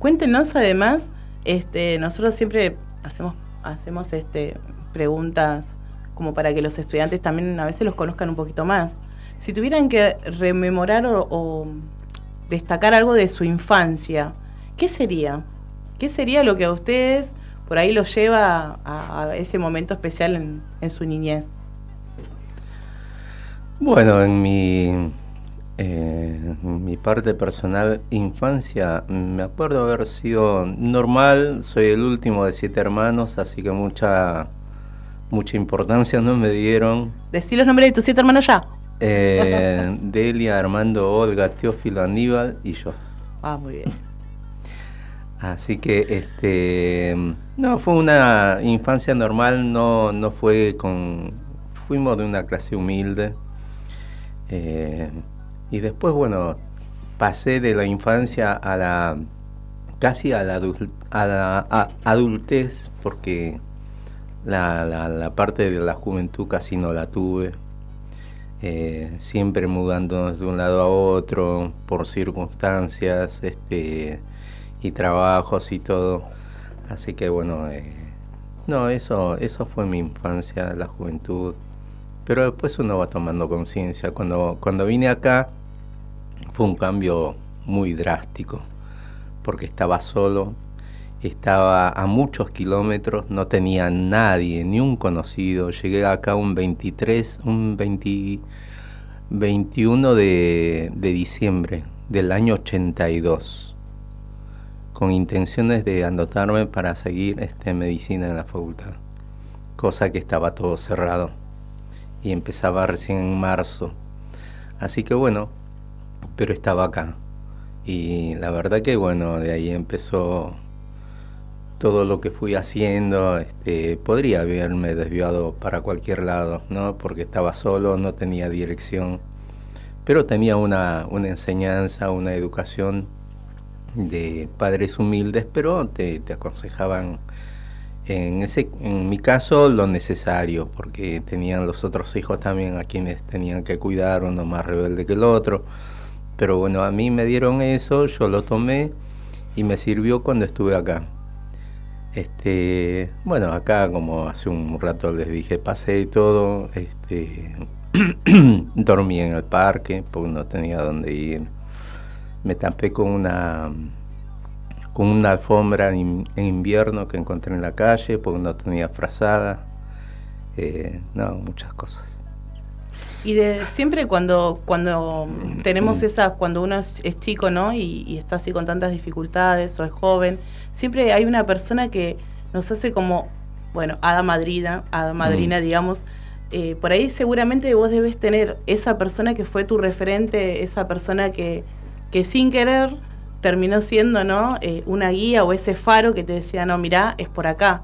Cuéntenos además, este, nosotros siempre hacemos, hacemos este, preguntas como para que los estudiantes también a veces los conozcan un poquito más. Si tuvieran que rememorar o, o destacar algo de su infancia, ¿qué sería? ¿Qué sería lo que a ustedes por ahí los lleva a, a ese momento especial en, en su niñez? Bueno, en mi, eh, mi parte personal, infancia, me acuerdo haber sido normal, soy el último de siete hermanos, así que mucha, mucha importancia no me dieron. Decí los nombres de tus siete hermanos ya. Eh, Delia, Armando, Olga, Teófilo, Aníbal y yo. Ah, muy bien. Así que, este, no, fue una infancia normal, no, no fue con, fuimos de una clase humilde. eh, y después, bueno, pasé de la infancia a la, casi a la, a la adultez, porque la, la, la parte de la juventud casi no la tuve. Eh, siempre mudándonos de un lado a otro por circunstancias este, y trabajos y todo. Así que bueno, eh, no, eso, eso fue mi infancia, la juventud. Pero después uno va tomando conciencia. Cuando, cuando vine acá fue un cambio muy drástico, porque estaba solo, estaba a muchos kilómetros, no tenía nadie, ni un conocido. Llegué acá un 23, un 20, 21 de, diciembre del año 82, con intenciones de anotarme para seguir este, medicina en la facultad, cosa que estaba todo cerrado y empezaba recién en marzo. Así que bueno, pero estaba acá. Y la verdad que bueno, de ahí empezó todo lo que fui haciendo. Este, podría haberme desviado para cualquier lado, ¿no? Porque estaba solo, no tenía dirección. Pero tenía una, una enseñanza, una educación de padres humildes, pero te, aconsejaban en, ese, en mi caso lo necesario, porque tenían los otros hijos también a quienes tenían que cuidar, uno más rebelde que el otro. Pero bueno, a mí me dieron eso, yo lo tomé y me sirvió cuando estuve acá. Este, bueno, acá como hace un rato les dije, pasé y todo, este, dormí en el parque porque no tenía dónde ir. Me tapé con una con una alfombra en, en invierno que encontré en la calle porque no tenía frazada. Eh, no, muchas cosas. Y de siempre cuando cuando tenemos esas, cuando uno es, es chico, ¿no? Y, y está así con tantas dificultades o es joven, siempre hay una persona que nos hace como, bueno, hada madrina, hada madrina, digamos. Eh, por ahí seguramente vos debes tener esa persona que fue tu referente, esa persona que, que sin querer terminó siendo, ¿no? Eh, una guía o ese faro que te decía, no, mirá, es por acá.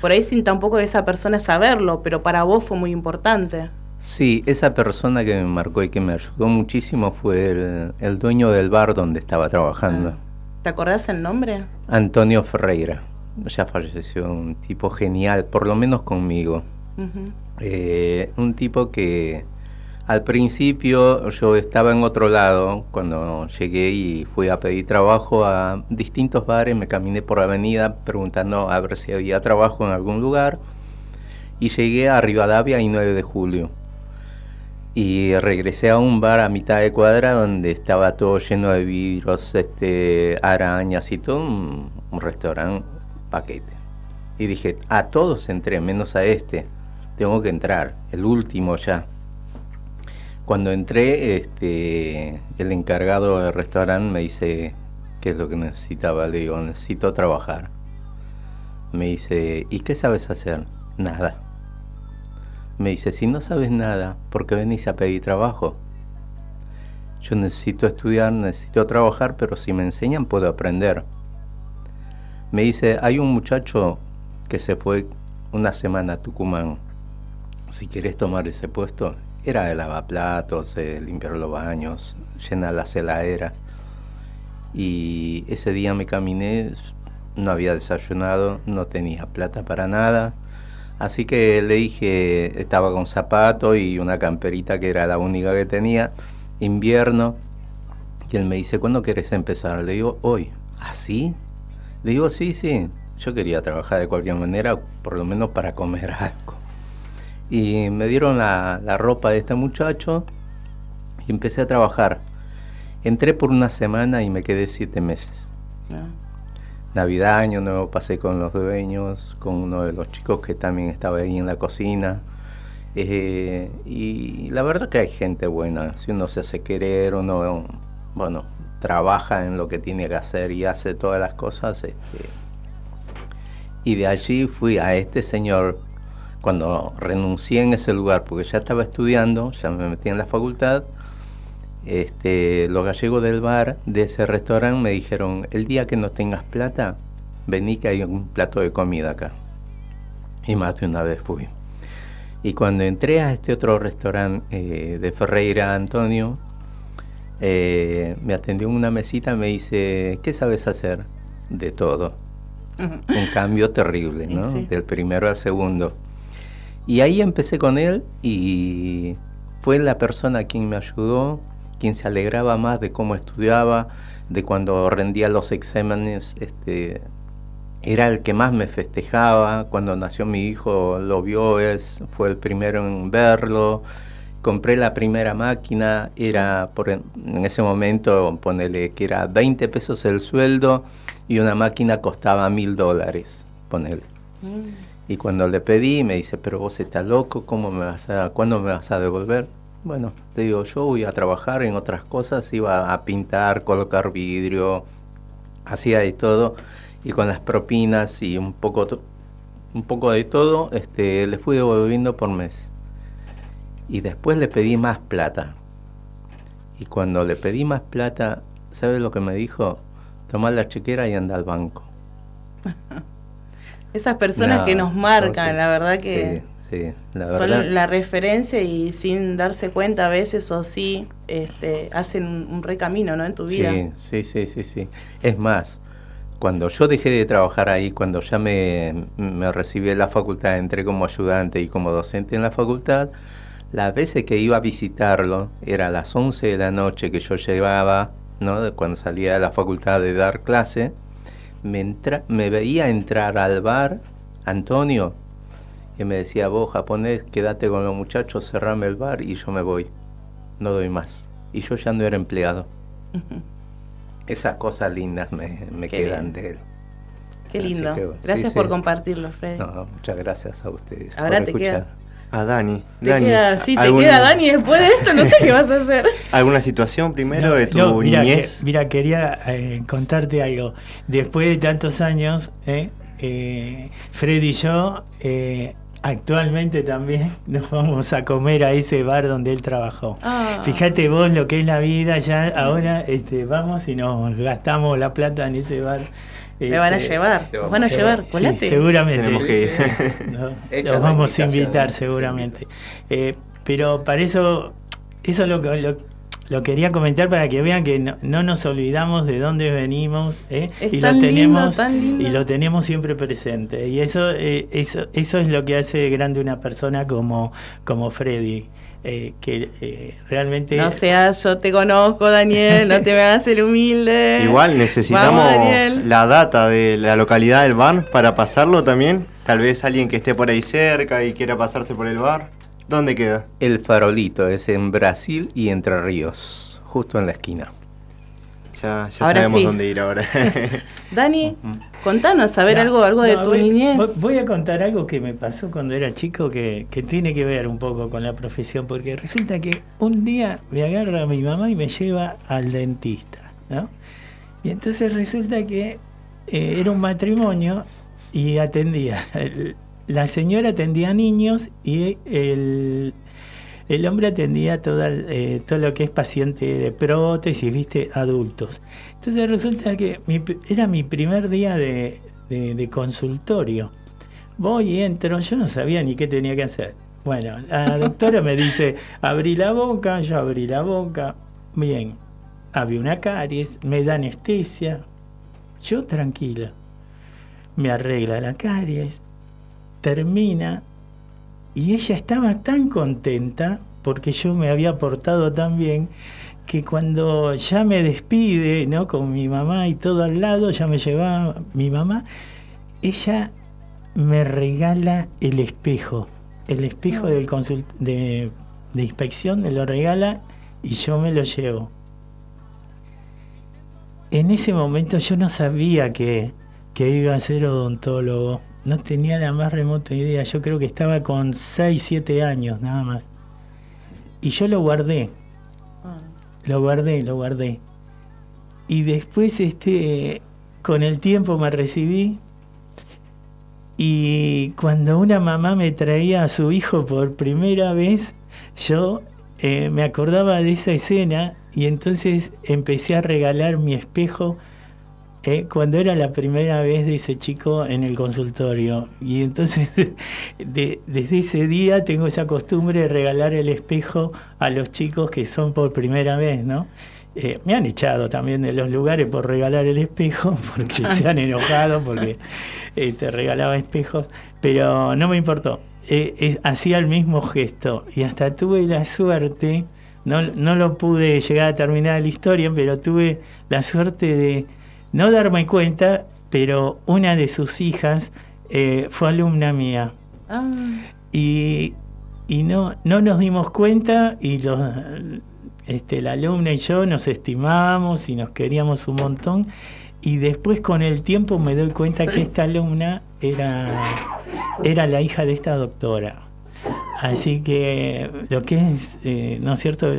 Por ahí sin tampoco esa persona saberlo, pero para vos fue muy importante. Sí, esa persona que me marcó y que me ayudó muchísimo fue el, el dueño del bar donde estaba trabajando, ¿Te acordás el nombre? Antonio Ferreira. Ya falleció, un tipo genial, por lo menos conmigo. Eh, un tipo que al principio yo estaba en otro lado cuando llegué y fui a pedir trabajo a distintos bares, me caminé por la avenida preguntando a ver si había trabajo en algún lugar y llegué a Rivadavia y 9 de julio. Y regresé a un bar a mitad de cuadra donde estaba todo lleno de vidrios, este, arañas y todo, un, un restaurante paquete. Y dije, a todos entré, menos a este. Tengo que entrar, el último ya. Cuando entré, este, el encargado del restaurante me dice qué es lo que necesitaba. Le digo, necesito trabajar. Me dice, ¿y qué sabes hacer? Nada. Me dice, si no sabes nada, ¿por qué venís a pedir trabajo? Yo necesito estudiar, necesito trabajar, pero si me enseñan puedo aprender. Me dice, hay un muchacho que se fue una semana a Tucumán. Si quieres tomar ese puesto, era de lavaplatos, de limpiar los baños, llenar las heladeras. Y ese día me caminé, no había desayunado, no tenía plata para nada. Así que le dije, estaba con zapato y una camperita que era la única que tenía, invierno. Y él me dice, ¿cuándo quieres empezar? Le digo, hoy. ¿Así? Le digo, sí, sí. Yo quería trabajar de cualquier manera, por lo menos para comer algo. Y me dieron la, la ropa de este muchacho y empecé a trabajar. Entré por una semana y me quedé siete meses. Navidad, Año Nuevo, pasé con los dueños, con uno de los chicos que también estaba ahí en la cocina. Eh, y la verdad que hay gente buena. Si uno se hace querer, uno, bueno, trabaja en lo que tiene que hacer y hace todas las cosas. Este, y de allí fui a este señor cuando renuncié en ese lugar, porque ya estaba estudiando, ya me metí en la facultad. Este, los gallegos del bar de ese restaurante me dijeron, el día que no tengas plata, vení que hay un plato de comida acá. Y más de una vez fui. Y cuando entré a este otro restaurante eh, de Ferreira Antonio, eh, me atendió en una mesita y me dice, ¿qué sabes hacer? De todo. Un cambio terrible, ¿no? Sí. Del primero al segundo. Y ahí empecé con él y fue la persona quien me ayudó, quien se alegraba más de cómo estudiaba, de cuando rendía los exámenes, este, era el que más me festejaba. Cuando nació mi hijo lo vio, es, fue el primero en verlo. Compré la primera máquina, era por en ese momento, ponele que era 20 pesos el sueldo y una máquina costaba mil dólares, ponele. Y cuando le pedí, me dice, pero vos estás loco, ¿cómo me vas a, ¿cuándo me vas a devolver? Bueno, te digo, yo voy a trabajar en otras cosas, iba a pintar, colocar vidrio, hacía de todo, y con las propinas y un poco, un poco de todo, este, le fui devolviendo por mes. Y después le pedí más plata. Y cuando le pedí más plata, ¿sabes lo que me dijo? Toma la chequera y anda al banco. Esas personas No, que nos marcan, la verdad que Sí, sí, la son la referencia y sin darse cuenta a veces o sí este, hacen un, recamino ¿no? en tu vida. Sí, sí, sí, sí. Es más, cuando yo dejé de trabajar ahí, cuando ya me, me recibí en la facultad, entré como ayudante y como docente en la facultad, las veces que iba a visitarlo, era a las 11 de la noche que yo llevaba, ¿no? De Cuando salía de la facultad de dar clase, me, entra- me veía entrar al bar, Antonio, y me decía, vos japonés, quédate con los muchachos, cerrame el bar y yo me voy, no doy más. Y yo ya no era empleado. Esas cosas lindas me, quedan bien. de él. Qué lindo. que, Gracias sí. por compartirlo, Freddy. No, muchas gracias a ustedes. Ahora por te escuchar. A Dani. Te Dani, queda, sí, te ¿algún- queda Dani después de esto, no sé qué vas a hacer. ¿Alguna situación primero No, de tu no, mira, niñez? que- mira, quería eh, contarte algo. Después de tantos años, eh, eh, Freddy y yo eh, actualmente también nos vamos a comer a ese bar donde él trabajó. Ah. Fíjate vos lo que es la vida, ya ahora este, vamos y nos gastamos la plata en ese bar. Me van a Este, llevar, nos van a llevar, Sí, colate. seguramente. Tenemos que ir. No, Hecha los vamos a invitar seguramente. Eh, pero para eso, eso lo, que- lo, lo quería comentar para que vean que no, no nos olvidamos de dónde venimos ¿eh? Es y tan lo lindo, tenemos tan lindo. y lo tenemos siempre presente. Y eso, eh, eso, eso es lo que hace grande una persona como, como Freddy. Eh, que eh, realmente No seas, yo te conozco, Daniel, no te me hagas el humilde. Igual necesitamos Vamos, la data de la localidad del bar para pasarlo también. Tal vez alguien que esté por ahí cerca y quiera pasarse por el bar. ¿Dónde queda? El farolito es en Brasil y Entre Ríos, justo en la esquina. Ya, ya Ahora sabemos sí. dónde ir ahora. Dani, contanos, a ver No, algo, algo de tu voy, niñez. voy- a contar algo que me pasó cuando era chico que, que tiene que ver un poco con la profesión, porque resulta que un día me agarra mi mamá y me lleva al dentista, ¿no? Y entonces resulta que eh, era un matrimonio y atendía. el- La señora atendía a niños y el, el hombre atendía toda, eh, todo lo que es paciente de prótesis, viste, adultos. Entonces resulta que era mi primer día de, de- de consultorio. Voy y entro, yo no sabía ni qué tenía que hacer. Bueno, la doctora me dice, abrí la boca, yo abrí la boca, bien, había una caries, me da anestesia, yo tranquila, me arregla la caries, termina y ella estaba tan contenta porque yo me había portado tan bien que cuando ya me despide, ¿no? Con mi mamá y todo al lado, ya me llevaba mi mamá, ella me regala el espejo el espejo del consult de, de inspección me lo regala y yo me lo llevo. En ese momento yo no sabía que, que iba a ser odontólogo. No tenía la más remota idea. Yo creo que estaba con 6, 7 años nada más. Y yo lo guardé. Lo guardé, lo guardé. Y después, este, con el tiempo me recibí. Y cuando una mamá me traía a su hijo por primera vez, yo eh, me acordaba de esa escena y entonces empecé a regalar mi espejo eh, cuando era la primera vez de ese chico en el consultorio. Y entonces de- desde ese día tengo esa costumbre de regalar el espejo a los chicos que son por primera vez, ¿no? Eh, me han echado también de los lugares por regalar el espejo, porque se han enojado, porque eh, te regalaba espejos, pero no me importó. Eh, hacía el mismo gesto y hasta tuve la suerte, no, no lo pude llegar a terminar la historia, pero tuve la suerte de no darme cuenta, pero una de sus hijas eh, fue alumna mía Ah, y, y no, no nos dimos cuenta y los, este, la alumna y yo nos estimábamos y nos queríamos un montón y después con el tiempo me doy cuenta que esta alumna era, era la hija de esta doctora. Así que lo que es, eh, ¿no es cierto?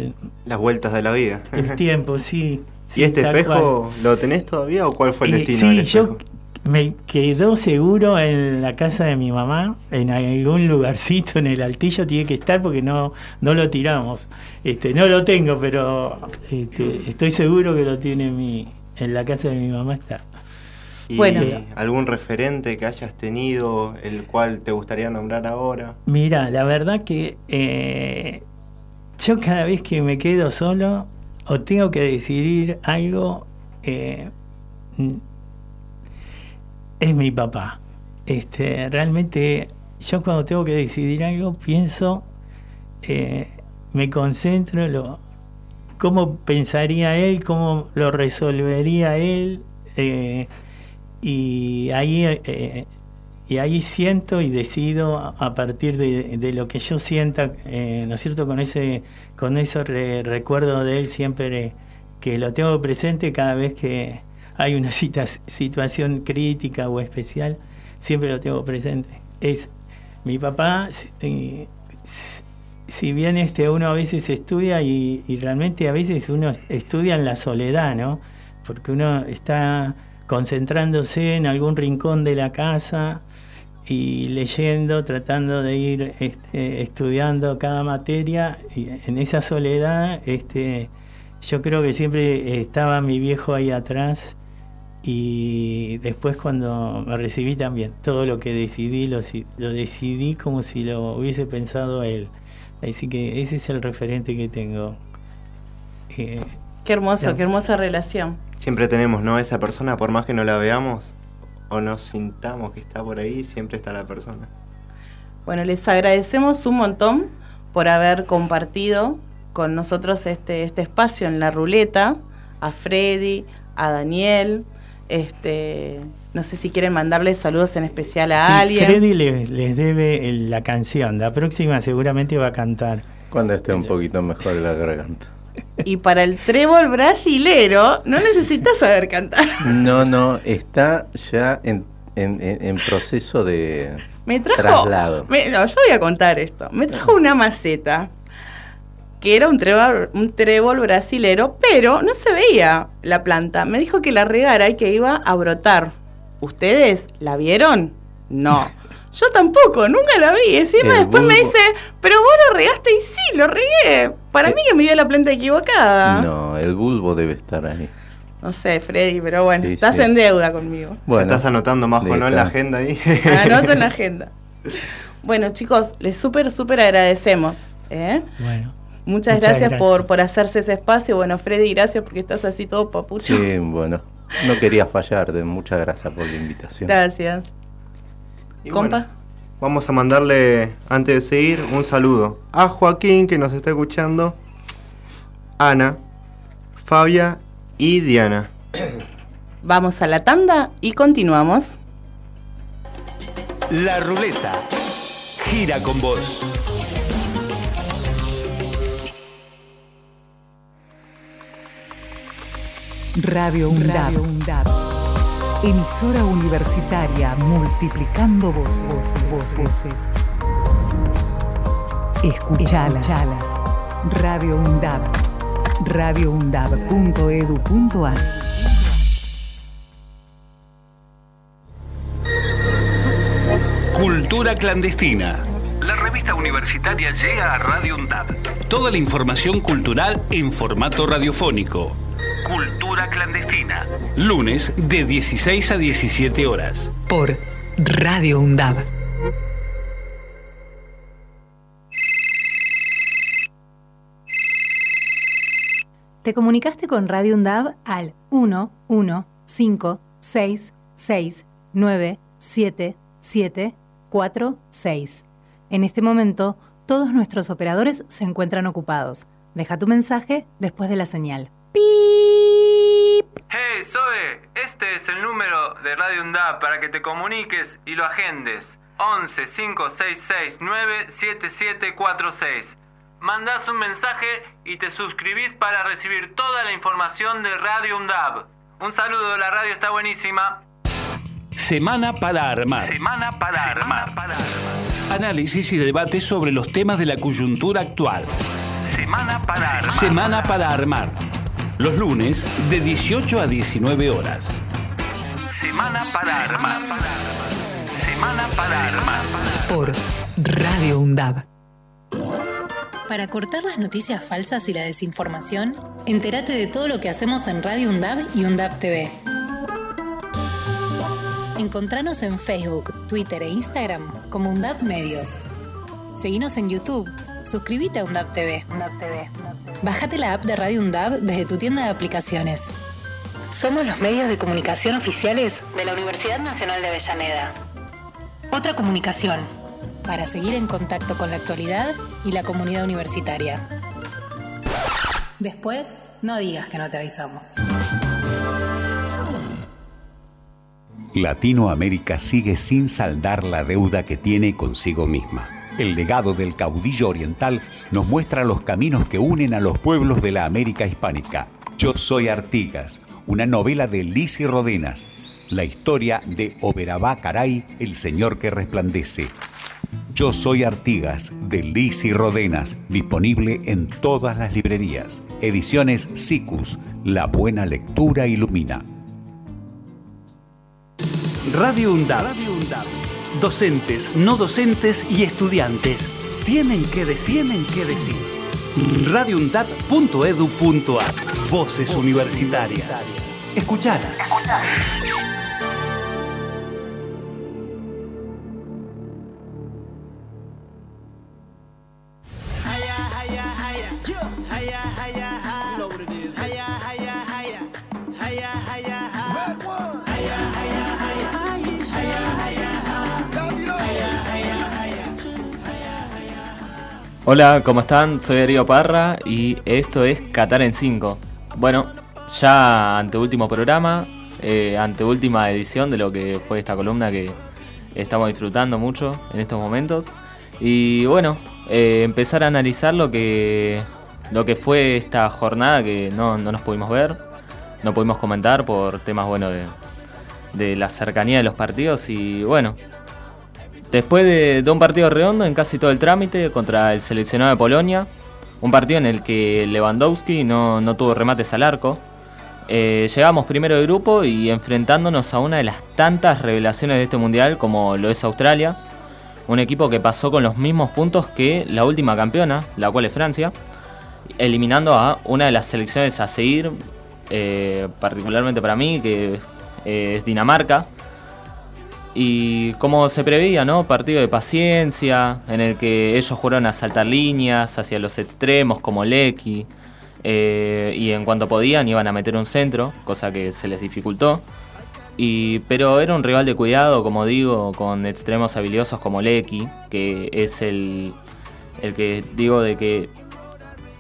Las vueltas de la vida. el tiempo, sí. Sí, ¿Y este espejo lo tenés todavía o cuál fue el eh, destino sí, del espejo? yo me quedó seguro en la casa de mi mamá, en algún lugarcito en el altillo tiene que estar porque no, no lo tiramos. Este, no lo tengo, pero este, estoy seguro que lo tiene mi, en la casa de mi mamá está. ¿Y Bueno. algún referente que hayas tenido, el cual te gustaría nombrar ahora? Mira, la verdad que eh, yo cada vez que me quedo solo o tengo que decidir algo, eh, es mi papá. Este, realmente yo cuando tengo que decidir algo pienso, eh, me concentro, lo, cómo pensaría él, cómo lo resolvería él, eh, y ahí eh, y ahí siento y decido a- a partir de, de lo que yo sienta, eh, ¿no es cierto? Con ese, con eso re- recuerdo de él siempre que lo tengo presente cada vez que hay una situación crítica o especial, siempre lo tengo presente. Es mi papá, si- eh, si- bien este uno a veces estudia y, y realmente a veces uno est- estudia en la soledad, ¿no? Porque uno está concentrándose en algún rincón de la casa y leyendo, tratando de ir este, estudiando cada materia y en esa soledad este, yo creo que siempre estaba mi viejo ahí atrás y después cuando me recibí también todo lo que decidí lo, si- lo decidí como si lo hubiese pensado él así que ese es el referente que tengo Eh, qué hermoso, Ya. qué hermosa relación. Siempre tenemos, ¿no? Esa persona, por más que no la veamos o nos sintamos que está por ahí, siempre está la persona. Bueno, les agradecemos un montón por haber compartido con nosotros este, este espacio en la ruleta, a Freddy, a Daniel, este, no sé si quieren mandarle saludos en especial a sí, alguien. Freddy les, les debe el- la canción la próxima seguramente va a cantar Cuando esté un poquito mejor la garganta. Y para el trébol brasilero no necesitas saber cantar. No, no, está ya en, en- proceso de Me trajo. traslado. me- no, yo voy a contar esto. Me trajo una maceta que era un trébol, un trébol brasilero, pero no se veía la planta. Me dijo que la regara y que iba a brotar. ¿Ustedes la vieron? No. Yo tampoco, nunca la vi. Encima después me dice, pero vos lo regaste y sí, lo regué. Para Eh, mí que me dio la planta equivocada. No, No, el bulbo debe estar ahí. sé, Freddy, pero bueno, Sí, estás sí. en deuda conmigo. Bueno, estás anotando, Majo, ¿no? En la agenda ahí. Anoto en la agenda. Bueno, chicos, les súper, súper agradecemos. ¿eh? bueno Muchas, Muchas gracias, gracias. Por, por hacerse ese espacio. Bueno, Freddy, gracias porque estás así todo papucho. Sí, bueno, no quería fallar, de muchas gracias por la invitación. Gracias. Y Compa. bueno, vamos a mandarle, antes de seguir, un saludo a Joaquín, que nos está escuchando, Ana, Fabia y Diana. Vamos a la tanda y continuamos. La ruleta. gira con vos. Radio UNDAB. Emisora universitaria multiplicando voces. voces, voces. Escuchalas. Radio UNDAB. radioundab.edu.ar Cultura clandestina. La revista universitaria llega a Radio UNDAB. Toda la información cultural en formato radiofónico. Cultura clandestina. Lunes de 16 a 17 horas. Por Radio UNDAB. Te comunicaste con Radio UNDAB al 1 1 5 6 6 9 7 7 4 6. En este momento, todos nuestros operadores se encuentran ocupados. Deja tu mensaje después de la señal. ¡Pip! Hey, Zoe, este es el número de Radio UNDAB para que te comuniques y lo agendes. 11 566 97746. Mandás un mensaje y te suscribís para recibir toda la información de Radio UNDAB. Un saludo, la radio está buenísima. Semana para armar. Semana para armar. Análisis y debate sobre los temas de la coyuntura actual. Semana para armar. Semana para armar. Los lunes de 18 a 19 horas. Semana para armar. Semana para armar. Por Radio UNDAB. Para cortar las noticias falsas y la desinformación, entérate de todo lo que hacemos en Radio UNDAB y UNDAB TV. Encontranos en Facebook, Twitter e Instagram como UNDAB Medios. Seguinos en YouTube. Suscríbete a UNDAB TV. Bájate la app de Radio UNDAB desde tu tienda de aplicaciones. Somos los medios de comunicación oficiales de la Universidad Nacional de Avellaneda. Otra comunicación para seguir en contacto con la actualidad y la comunidad universitaria. Después, no digas que no te avisamos. Latinoamérica sigue sin saldar la deuda que tiene consigo misma. El legado del caudillo oriental nos muestra los caminos que unen a los pueblos de la América hispánica. Yo soy Artigas, una novela de Liz y Rodenas, la historia de Oberabá Caray, el señor que resplandece. Yo soy Artigas, de Liz y Rodenas, disponible en todas las librerías. Ediciones SICUS, la buena lectura ilumina. Radio UNDAB. Docentes, no docentes y estudiantes tienen que decir, tienen que decir. radioundab.edu.ar Voces universitarias. Escuchalas. Hola, ¿cómo están? Soy Darío Parra y esto es Qatar en 5. Bueno, ya anteúltimo programa, eh, anteúltima edición de lo que fue esta columna que estamos disfrutando mucho en estos momentos. Y bueno, eh, empezar a analizar lo que, lo que fue esta jornada que no, no nos pudimos ver, no pudimos comentar por temas bueno de, de la cercanía de los partidos y bueno, Después de, un partido redondo en casi todo el trámite contra el seleccionado de Polonia, un partido en el que Lewandowski no, no tuvo remates al arco, eh, llegamos primero de grupo y enfrentándonos a una de las tantas revelaciones de este mundial como lo es Australia, un equipo que pasó con los mismos puntos que la última campeona, la cual es Francia, eliminando a una de las selecciones a seguir, eh, particularmente para mí, que eh, es Dinamarca y como se preveía, ¿no? Partido de paciencia, en el que ellos jugaron a saltar líneas hacia los extremos como Lecky, eh, y en cuanto podían iban a meter un centro, cosa que se les dificultó. Y, pero era un rival de cuidado, como digo, con extremos habilidosos como Lecky, que es el, el que digo de que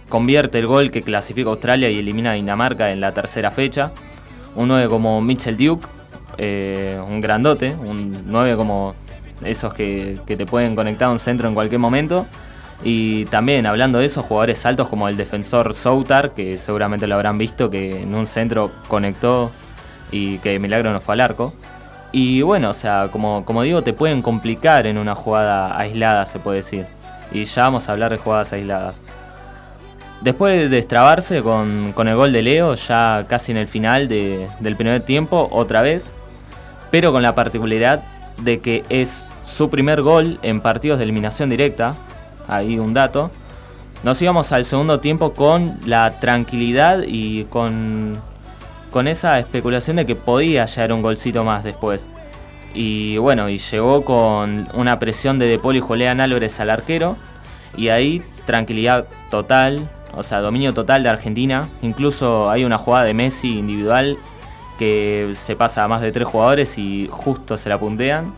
convierte el gol que clasifica Australia y elimina a Dinamarca en la tercera fecha. Uno de como Mitchell Duke, eh, un grandote, un 9 como esos que, que te pueden conectar a un centro en cualquier momento. Y también hablando de esos jugadores altos como el defensor Soutar, que seguramente lo habrán visto, que en un centro conectó y que milagro no fue al arco. Y bueno, o sea, como, como digo, te pueden complicar en una jugada aislada, se puede decir. Y ya vamos a hablar de jugadas aisladas. Después de destrabarse con, con el gol de Leo, ya casi en el final de- del primer tiempo, otra vez, pero con la particularidad de que es su primer gol en partidos de eliminación directa, ahí un dato. Nos íbamos al segundo tiempo con la tranquilidad y con, con esa especulación de que podía llegar un golcito más después. Y bueno, y llegó con una presión de De Paul y Julián Álvarez al arquero. Y ahí tranquilidad total, o sea, dominio total de Argentina. Incluso hay una jugada de Messi individual que se pasa a más de tres jugadores y justo se la puntean.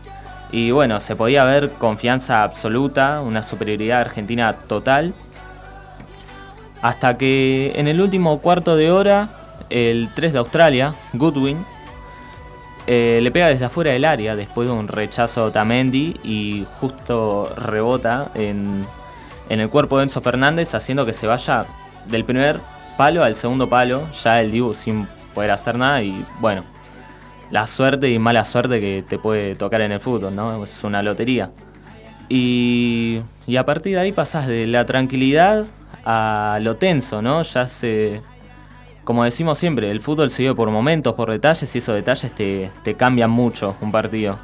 Y bueno, se podía ver confianza absoluta, una superioridad argentina total. Hasta que en el último cuarto de hora, el 3 de Australia, Goodwin, eh, le pega desde afuera del área después de un rechazo a Tamendi y justo rebota en, en el cuerpo de Enzo Fernández, haciendo que se vaya del primer palo al segundo palo, ya el Dibu sin poder hacer nada y bueno, la suerte y mala suerte que te puede tocar en el fútbol, ¿no? Es una lotería. Y, y a partir de ahí pasas de la tranquilidad a lo tenso, ¿no? Ya se... Como decimos siempre, el fútbol se vive por momentos, por detalles, y esos detalles te, te cambian mucho un partido.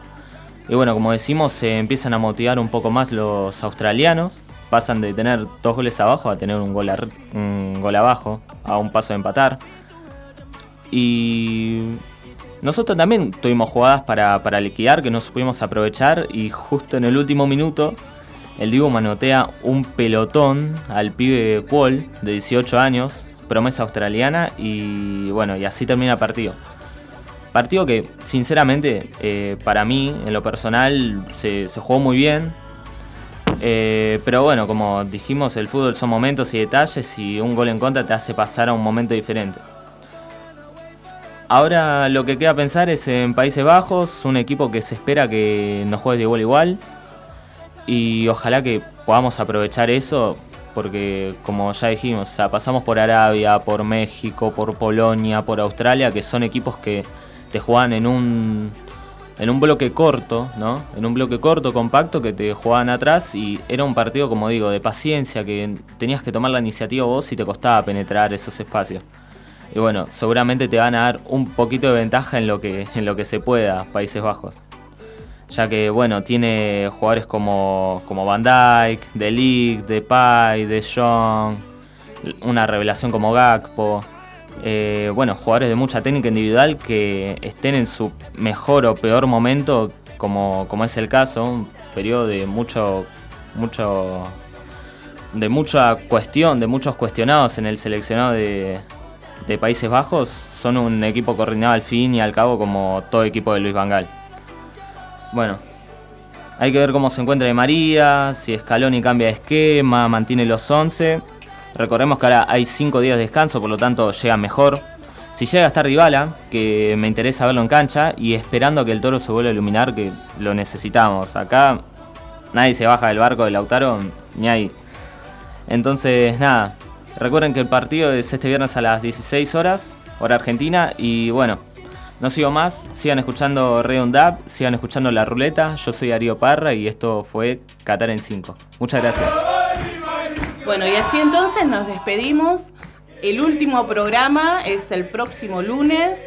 Y bueno, como decimos, se empiezan a motivar un poco más los australianos. Pasan de tener dos goles abajo a tener un gol, ar- un gol abajo, a un paso de empatar. Y nosotros también tuvimos jugadas para, para liquidar que no supimos aprovechar y justo en el último minuto el Dibu manotea un pelotón al pibe Paul de 18 años, promesa australiana y bueno, y así termina el partido. Partido que sinceramente eh, para mí en lo personal se, jugó muy bien. Eh, pero bueno, como dijimos, el fútbol son momentos y detalles y un gol en contra te hace pasar a un momento diferente. Ahora lo que queda pensar es en Países Bajos, un equipo que se espera que nos juegue de igual a igual. Y ojalá que podamos aprovechar eso, porque como ya dijimos, pasamos por Arabia, por México, por Polonia, por Australia, que son equipos que te juegan en un, en un bloque corto, ¿no? En un bloque corto, compacto, que te jugaban atrás y era un partido, como digo, de paciencia, que tenías que tomar la iniciativa vos y te costaba penetrar esos espacios. Y bueno, seguramente te van a dar un poquito de ventaja en lo que, en lo que se pueda, Países Bajos. Ya que, bueno, tiene jugadores como, como Van Dijk, De Ligt, Depay, De Jong, una revelación como Gakpo. Eh, bueno, jugadores de mucha técnica individual que estén en su mejor o peor momento, como, como es el caso, un periodo de mucho, mucho, de mucha cuestión, de muchos cuestionados en el seleccionado de, de Países Bajos, son un equipo coordinado al fin y al cabo como todo equipo de Luis Vangal. Bueno, hay que ver cómo se encuentra de María, si Scaloni cambia de esquema, mantiene los 11. Recordemos que ahora hay 5 días de descanso, por lo tanto llega mejor. Si llega a estar Dybala, que me interesa verlo en cancha, y esperando que el toro se vuelva a iluminar, que lo necesitamos. Acá nadie se baja del barco de Lautaro, ni ahí. Entonces, nada, recuerden que el partido es este viernes a las 16 horas, hora argentina, y bueno, no sigo más, sigan escuchando Redundab, sigan escuchando La Ruleta, yo soy Darío Parra y esto fue Qatar en 5. Muchas gracias. Bueno, y así entonces nos despedimos. El último programa es el próximo lunes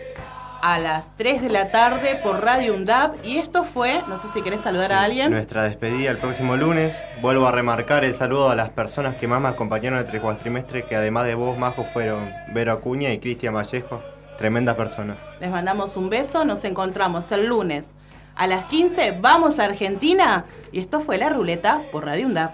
a las 3 de la tarde por Radio UNDAP. Y esto fue, no sé si querés saludar a alguien. Nuestra despedida el próximo lunes. Vuelvo a remarcar el saludo a las personas que más me acompañaron el cuatrimestre, que además de vos, Majo, fueron Vero Acuña y Cristian Vallejo. Tremendas personas. Les mandamos un beso, nos encontramos el lunes a las 15. Vamos a Argentina. Y esto fue La Ruleta por Radio UNDAP.